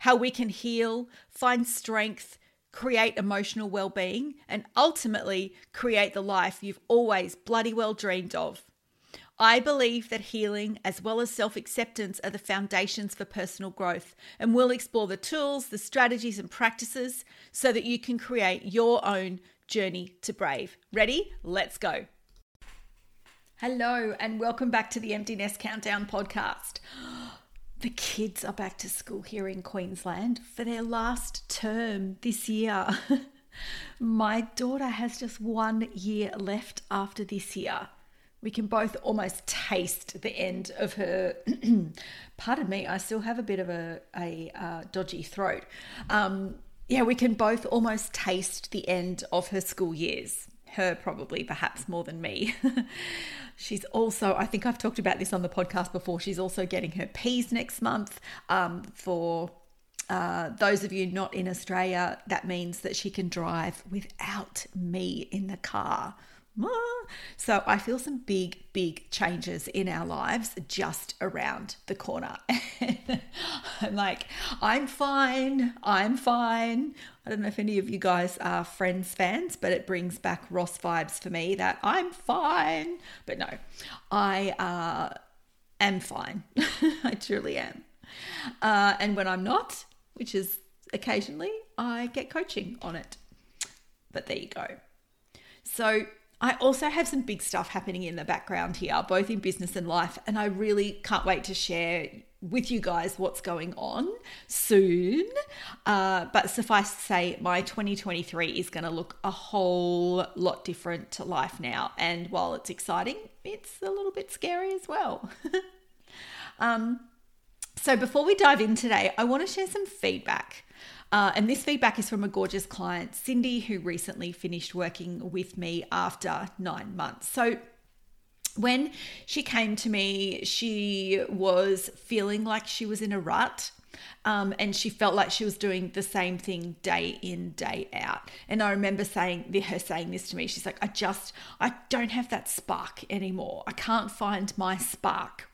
how we can heal, find strength, create emotional well being, and ultimately create the life you've always bloody well dreamed of. I believe that healing as well as self acceptance are the foundations for personal growth, and we'll explore the tools, the strategies, and practices so that you can create your own journey to brave. Ready? Let's go. Hello, and welcome back to the Empty Nest Countdown podcast. The kids are back to school here in Queensland for their last term this year. My daughter has just one year left after this year. We can both almost taste the end of her. pardon me, I still have a bit of a, a uh, dodgy throat. Um, yeah, we can both almost taste the end of her school years. Her probably, perhaps more than me. She's also, I think I've talked about this on the podcast before, she's also getting her P's next month. Um, for uh, those of you not in Australia, that means that she can drive without me in the car. So I feel some big, big changes in our lives just around the corner. I'm like, I'm fine. I'm fine. I don't know if any of you guys are Friends fans, but it brings back Ross vibes for me that I'm fine. But no, I uh, am fine. I truly am. Uh, and when I'm not, which is occasionally, I get coaching on it. But there you go. So I also have some big stuff happening in the background here, both in business and life, and I really can't wait to share with you guys what's going on soon. Uh, but suffice to say, my 2023 is going to look a whole lot different to life now. And while it's exciting, it's a little bit scary as well. um, so before we dive in today, I want to share some feedback. Uh, and this feedback is from a gorgeous client, Cindy, who recently finished working with me after nine months. So, when she came to me, she was feeling like she was in a rut. Um, and she felt like she was doing the same thing day in day out and i remember saying her saying this to me she's like i just i don't have that spark anymore i can't find my spark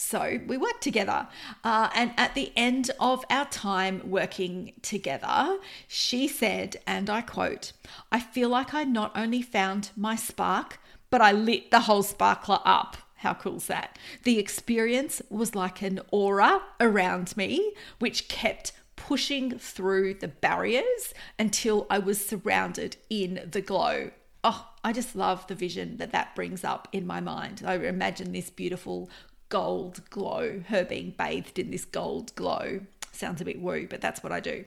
so we worked together. Uh, and at the end of our time working together, she said, and I quote, I feel like I not only found my spark, but I lit the whole sparkler up. How cool is that? The experience was like an aura around me, which kept pushing through the barriers until I was surrounded in the glow. Oh, I just love the vision that that brings up in my mind. I imagine this beautiful gold glow, her being bathed in this gold glow. Sounds a bit woo, but that's what I do.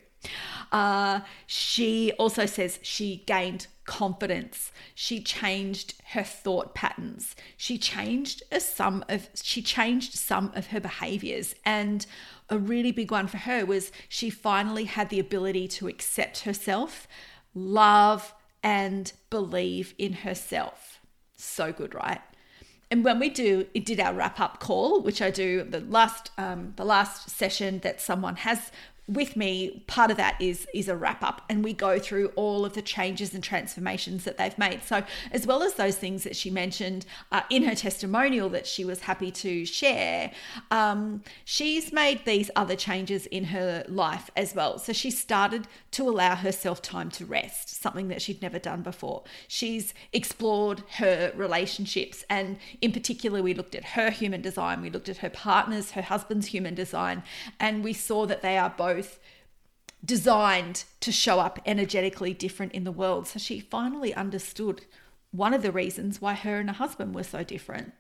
Uh, she also says she gained confidence. She changed her thought patterns. She changed some of she changed some of her behaviors and a really big one for her was she finally had the ability to accept herself, love and believe in herself. So good, right? And when we do it did our wrap up call which i do the last um, the last session that someone has with me, part of that is is a wrap up, and we go through all of the changes and transformations that they've made. So, as well as those things that she mentioned uh, in her testimonial that she was happy to share, um, she's made these other changes in her life as well. So, she started to allow herself time to rest, something that she'd never done before. She's explored her relationships, and in particular, we looked at her human design, we looked at her partner's, her husband's human design, and we saw that they are both both designed to show up energetically different in the world. So she finally understood one of the reasons why her and her husband were so different.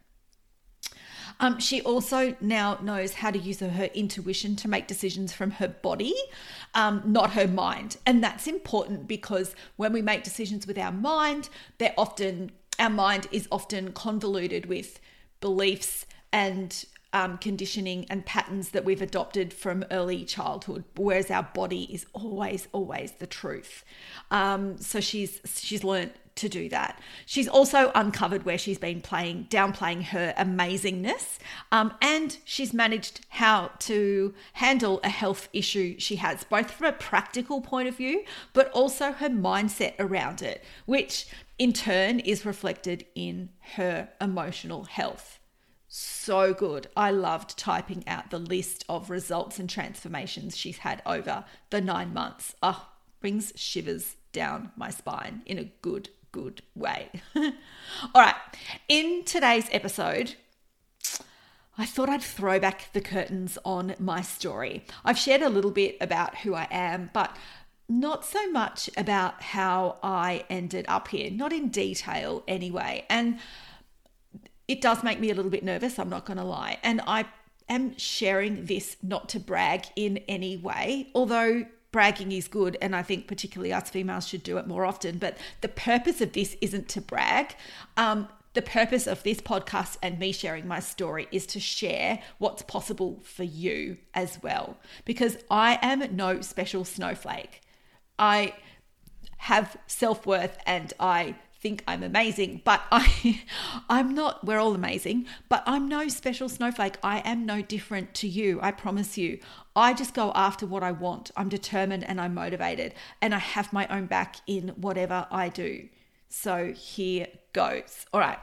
Um, she also now knows how to use her intuition to make decisions from her body, um, not her mind. And that's important because when we make decisions with our mind, they're often, our mind is often convoluted with beliefs and um, conditioning and patterns that we've adopted from early childhood, whereas our body is always, always the truth. Um, so she's she's learned to do that. She's also uncovered where she's been playing, downplaying her amazingness, um, and she's managed how to handle a health issue she has, both from a practical point of view, but also her mindset around it, which in turn is reflected in her emotional health. So good. I loved typing out the list of results and transformations she's had over the nine months. Oh, brings shivers down my spine in a good good way. All right, in today's episode, I thought I'd throw back the curtains on my story. I've shared a little bit about who I am, but not so much about how I ended up here, not in detail anyway. And it does make me a little bit nervous, I'm not going to lie. And I am sharing this not to brag in any way, although bragging is good and i think particularly us females should do it more often but the purpose of this isn't to brag. Um, the purpose of this podcast and me sharing my story is to share what's possible for you as well. Because i am no special snowflake. I have self-worth and i think I'm amazing, but I I'm not we're all amazing, but I'm no special snowflake. I am no different to you. I promise you. I just go after what I want. I'm determined and I'm motivated and I have my own back in whatever I do. So here goes. All right.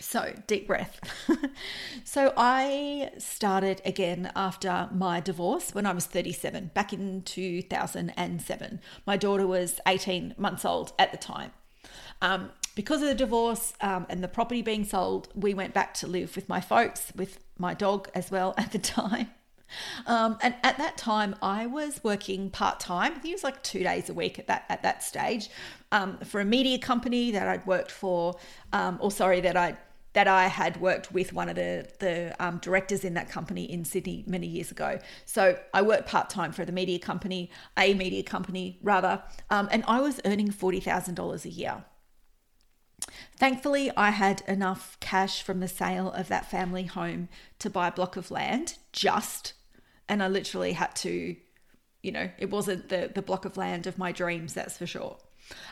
So, deep breath. so, I started again after my divorce when I was 37, back in 2007. My daughter was 18 months old at the time. Um, because of the divorce um, and the property being sold, we went back to live with my folks, with my dog as well at the time. Um, and at that time, I was working part time. I think it was like two days a week at that at that stage um, for a media company that I'd worked for, um, or sorry, that I that I had worked with one of the the um, directors in that company in Sydney many years ago. So I worked part time for the media company, a media company rather, um, and I was earning forty thousand dollars a year. Thankfully, I had enough cash from the sale of that family home to buy a block of land, just, and I literally had to, you know, it wasn't the, the block of land of my dreams, that's for sure.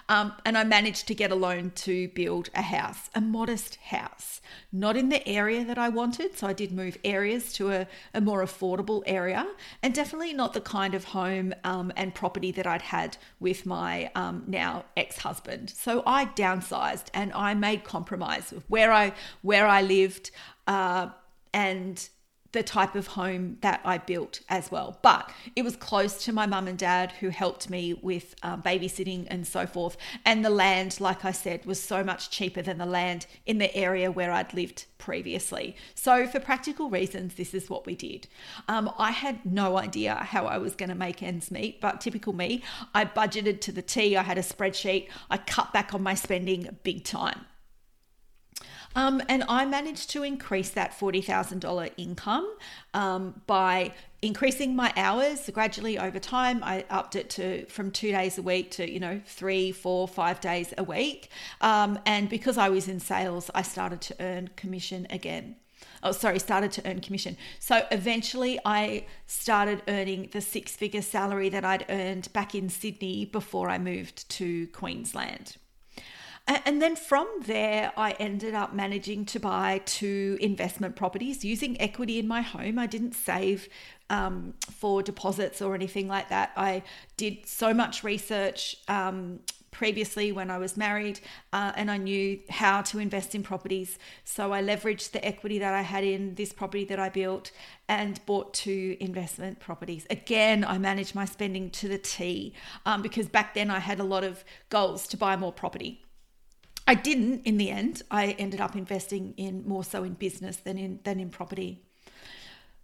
Um, and I managed to get a loan to build a house, a modest house, not in the area that I wanted. So I did move areas to a, a more affordable area, and definitely not the kind of home um, and property that I'd had with my um, now ex-husband. So I downsized and I made compromise with where I where I lived. Uh, and the type of home that I built as well. But it was close to my mum and dad who helped me with um, babysitting and so forth. And the land, like I said, was so much cheaper than the land in the area where I'd lived previously. So, for practical reasons, this is what we did. Um, I had no idea how I was going to make ends meet, but typical me, I budgeted to the T. I had a spreadsheet, I cut back on my spending big time. Um, and I managed to increase that $40,000 income um, by increasing my hours gradually over time. I upped it to from two days a week to, you know, three, four, five days a week. Um, and because I was in sales, I started to earn commission again. Oh, sorry, started to earn commission. So eventually I started earning the six figure salary that I'd earned back in Sydney before I moved to Queensland. And then from there, I ended up managing to buy two investment properties using equity in my home. I didn't save um, for deposits or anything like that. I did so much research um, previously when I was married uh, and I knew how to invest in properties. So I leveraged the equity that I had in this property that I built and bought two investment properties. Again, I managed my spending to the T um, because back then I had a lot of goals to buy more property. I didn't in the end. I ended up investing in more so in business than in than in property.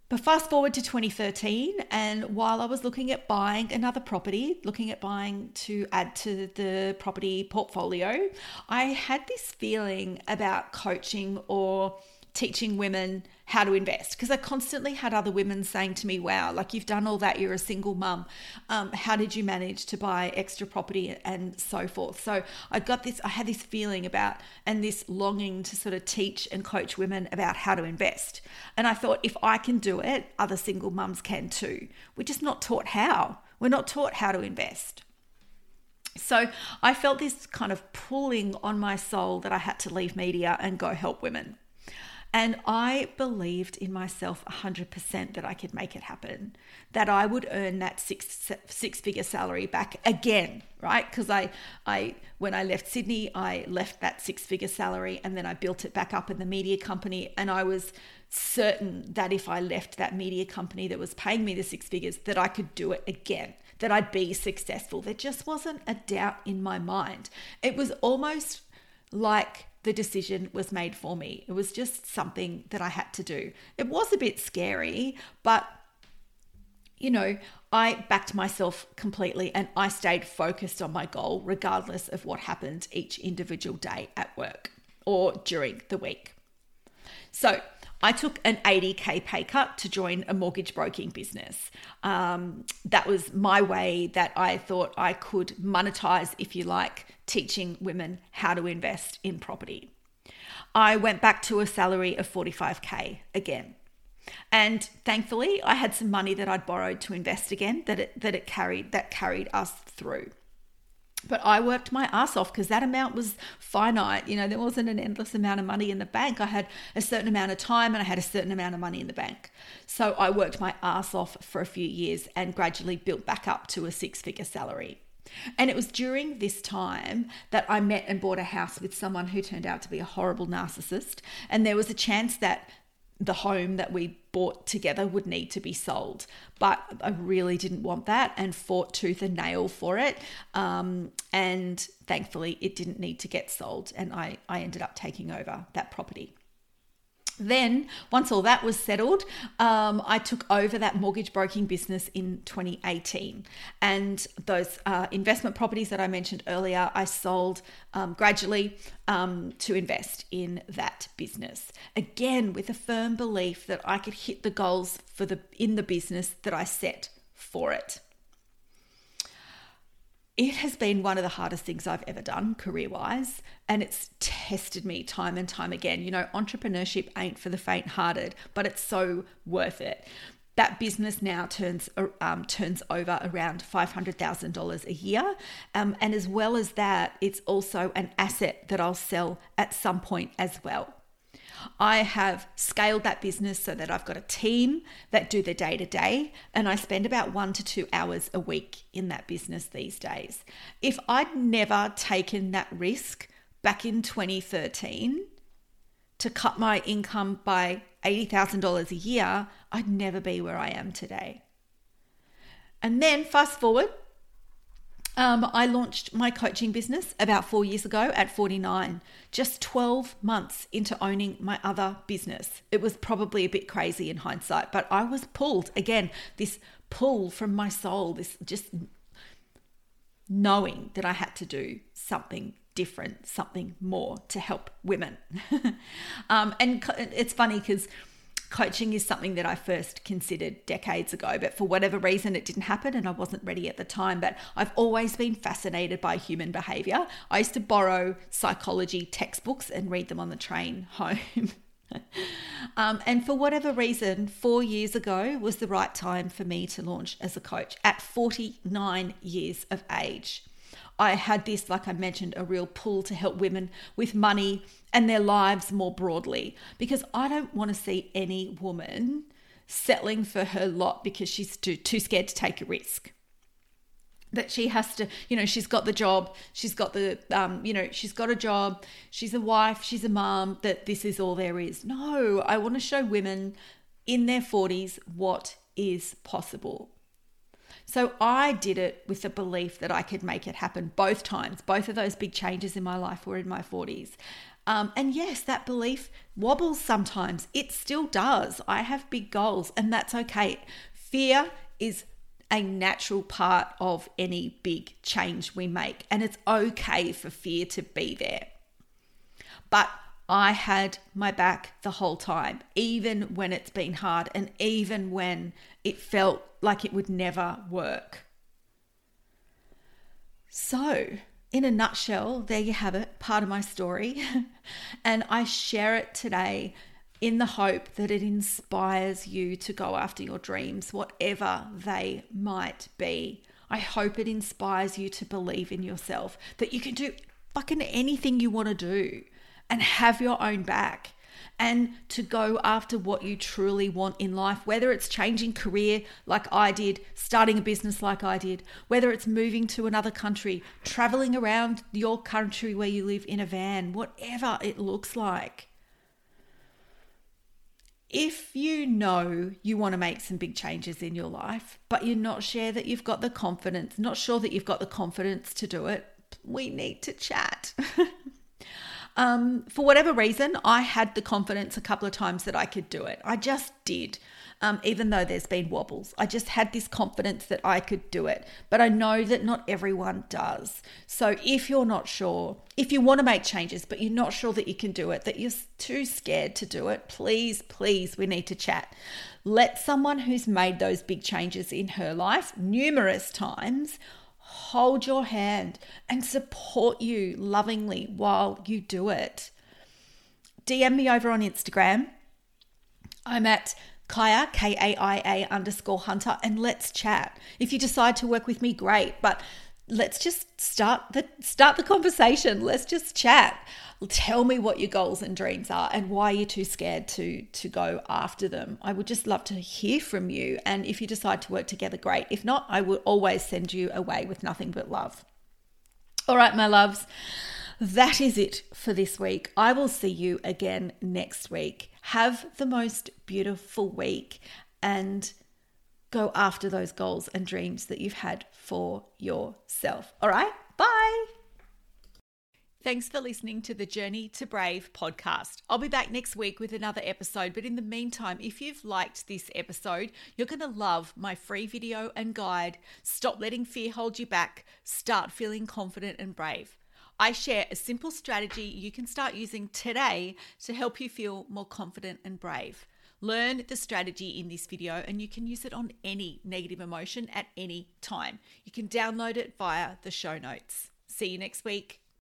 But fast forward to 2013, and while I was looking at buying another property, looking at buying to add to the property portfolio, I had this feeling about coaching or teaching women how to invest because I constantly had other women saying to me, Wow, like you've done all that, you're a single mum. Um, how did you manage to buy extra property and so forth? So I got this, I had this feeling about and this longing to sort of teach and coach women about how to invest. And I thought, if I can do it, other single mums can too. We're just not taught how. We're not taught how to invest. So I felt this kind of pulling on my soul that I had to leave media and go help women. And I believed in myself 100% that I could make it happen, that I would earn that six six figure salary back again, right? Because I I when I left Sydney, I left that six figure salary and then I built it back up in the media company and I was certain that if I left that media company that was paying me the six figures that I could do it again, that I'd be successful. There just wasn't a doubt in my mind. It was almost like the decision was made for me. It was just something that I had to do. It was a bit scary, but you know, I backed myself completely and I stayed focused on my goal, regardless of what happened each individual day at work or during the week. So, I took an 80k pay cut to join a mortgage broking business. Um, that was my way that I thought I could monetize, if you like, teaching women how to invest in property. I went back to a salary of 45k again. And thankfully, I had some money that I'd borrowed to invest again that it, that it carried that carried us through. But I worked my ass off because that amount was finite. You know, there wasn't an endless amount of money in the bank. I had a certain amount of time and I had a certain amount of money in the bank. So I worked my ass off for a few years and gradually built back up to a six figure salary. And it was during this time that I met and bought a house with someone who turned out to be a horrible narcissist. And there was a chance that the home that we bought together would need to be sold. But I really didn't want that and fought tooth and nail for it. Um, and thankfully, it didn't need to get sold. And I, I ended up taking over that property. Then, once all that was settled, um, I took over that mortgage broking business in 2018. And those uh, investment properties that I mentioned earlier, I sold um, gradually um, to invest in that business. Again, with a firm belief that I could hit the goals for the in the business that I set for it it has been one of the hardest things I've ever done career wise. And it's tested me time and time again. You know, entrepreneurship ain't for the faint hearted, but it's so worth it. That business now turns um, turns over around five hundred thousand dollars a year, um, and as well as that, it's also an asset that I'll sell at some point as well. I have scaled that business so that I've got a team that do the day to day, and I spend about one to two hours a week in that business these days. If I'd never taken that risk back in 2013 to cut my income by $80,000 a year, I'd never be where I am today. And then fast forward um, I launched my coaching business about four years ago at 49, just 12 months into owning my other business. It was probably a bit crazy in hindsight, but I was pulled again, this pull from my soul, this just knowing that I had to do something different, something more to help women. um, and it's funny because coaching is something that I first considered decades ago, but for whatever reason, it didn't happen and I wasn't ready at the time. But I've always been fascinated by human behavior. I used to borrow psychology textbooks and read them on the train home. um, and for whatever reason, four years ago was the right time for me to launch as a coach at 49 years of age. I had this, like I mentioned, a real pull to help women with money and their lives more broadly because I don't want to see any woman settling for her lot because she's too, too scared to take a risk. That she has to you know she's got the job she's got the um, you know she's got a job she's a wife she's a mom that this is all there is. No i want to show women in their 40s what is possible so I did it with the belief that I could make it happen both times. Both of those big changes in my life were in my 40s. Um, and yes, that belief wobbles sometimes. It still does. I have big goals, and that's okay. Fear is a natural part of any big change we make, and it's okay for fear to be there. But I had my back the whole time, even when it's been hard and even when it felt like it would never work. So, in a nutshell, there you have it, part of my story. and I share it today in the hope that it inspires you to go after your dreams, whatever they might be. I hope it inspires you to believe in yourself, that you can do fucking anything you want to do and have your own back and to go after what you truly want in life, whether it's changing career like I did, starting a business like I did, whether it's moving to another country, traveling around your country where you live in a van, whatever it looks like. If you know you want to make some big changes in your life, but you're not sure that you've got the confidence, not sure that you've got the confidence to do it, we need to chat. Um, for whatever reason, I had the confidence a couple of times that I could do it. I just did, um, even though there's been wobbles. I just had this confidence that I could do it. But I know that not everyone does. So if you're not sure, if you want to make changes, but you're not sure that you can do it, that you're too scared to do it, please, please, we need to chat. Let someone who's made those big changes in her life numerous times hold your hand and support you lovingly while you do it. DM me over on Instagram. I'm at Kaia, K A I A underscore hunter, and let's chat. If you decide to work with me, great. But let's just start the start the conversation. Let's just chat. Tell me what your goals and dreams are and why you're too scared to to go after them. I would just love to hear from you. And if you decide to work together, great. If not, I will always send you away with nothing but love. All right, my loves. That is it for this week. I will see you again next week. Have the most beautiful week and go after those goals and dreams that you've had for yourself. All right, bye. Thanks for listening to the Journey to Brave podcast. I'll be back next week with another episode, but in the meantime, if you've liked this episode, you're going to love my free video and guide Stop Letting Fear Hold You Back, Start Feeling Confident and Brave. I share a simple strategy you can start using today to help you feel more confident and brave. Learn the strategy in this video and you can use it on any negative emotion at any time. You can download it via the show notes. See you next week.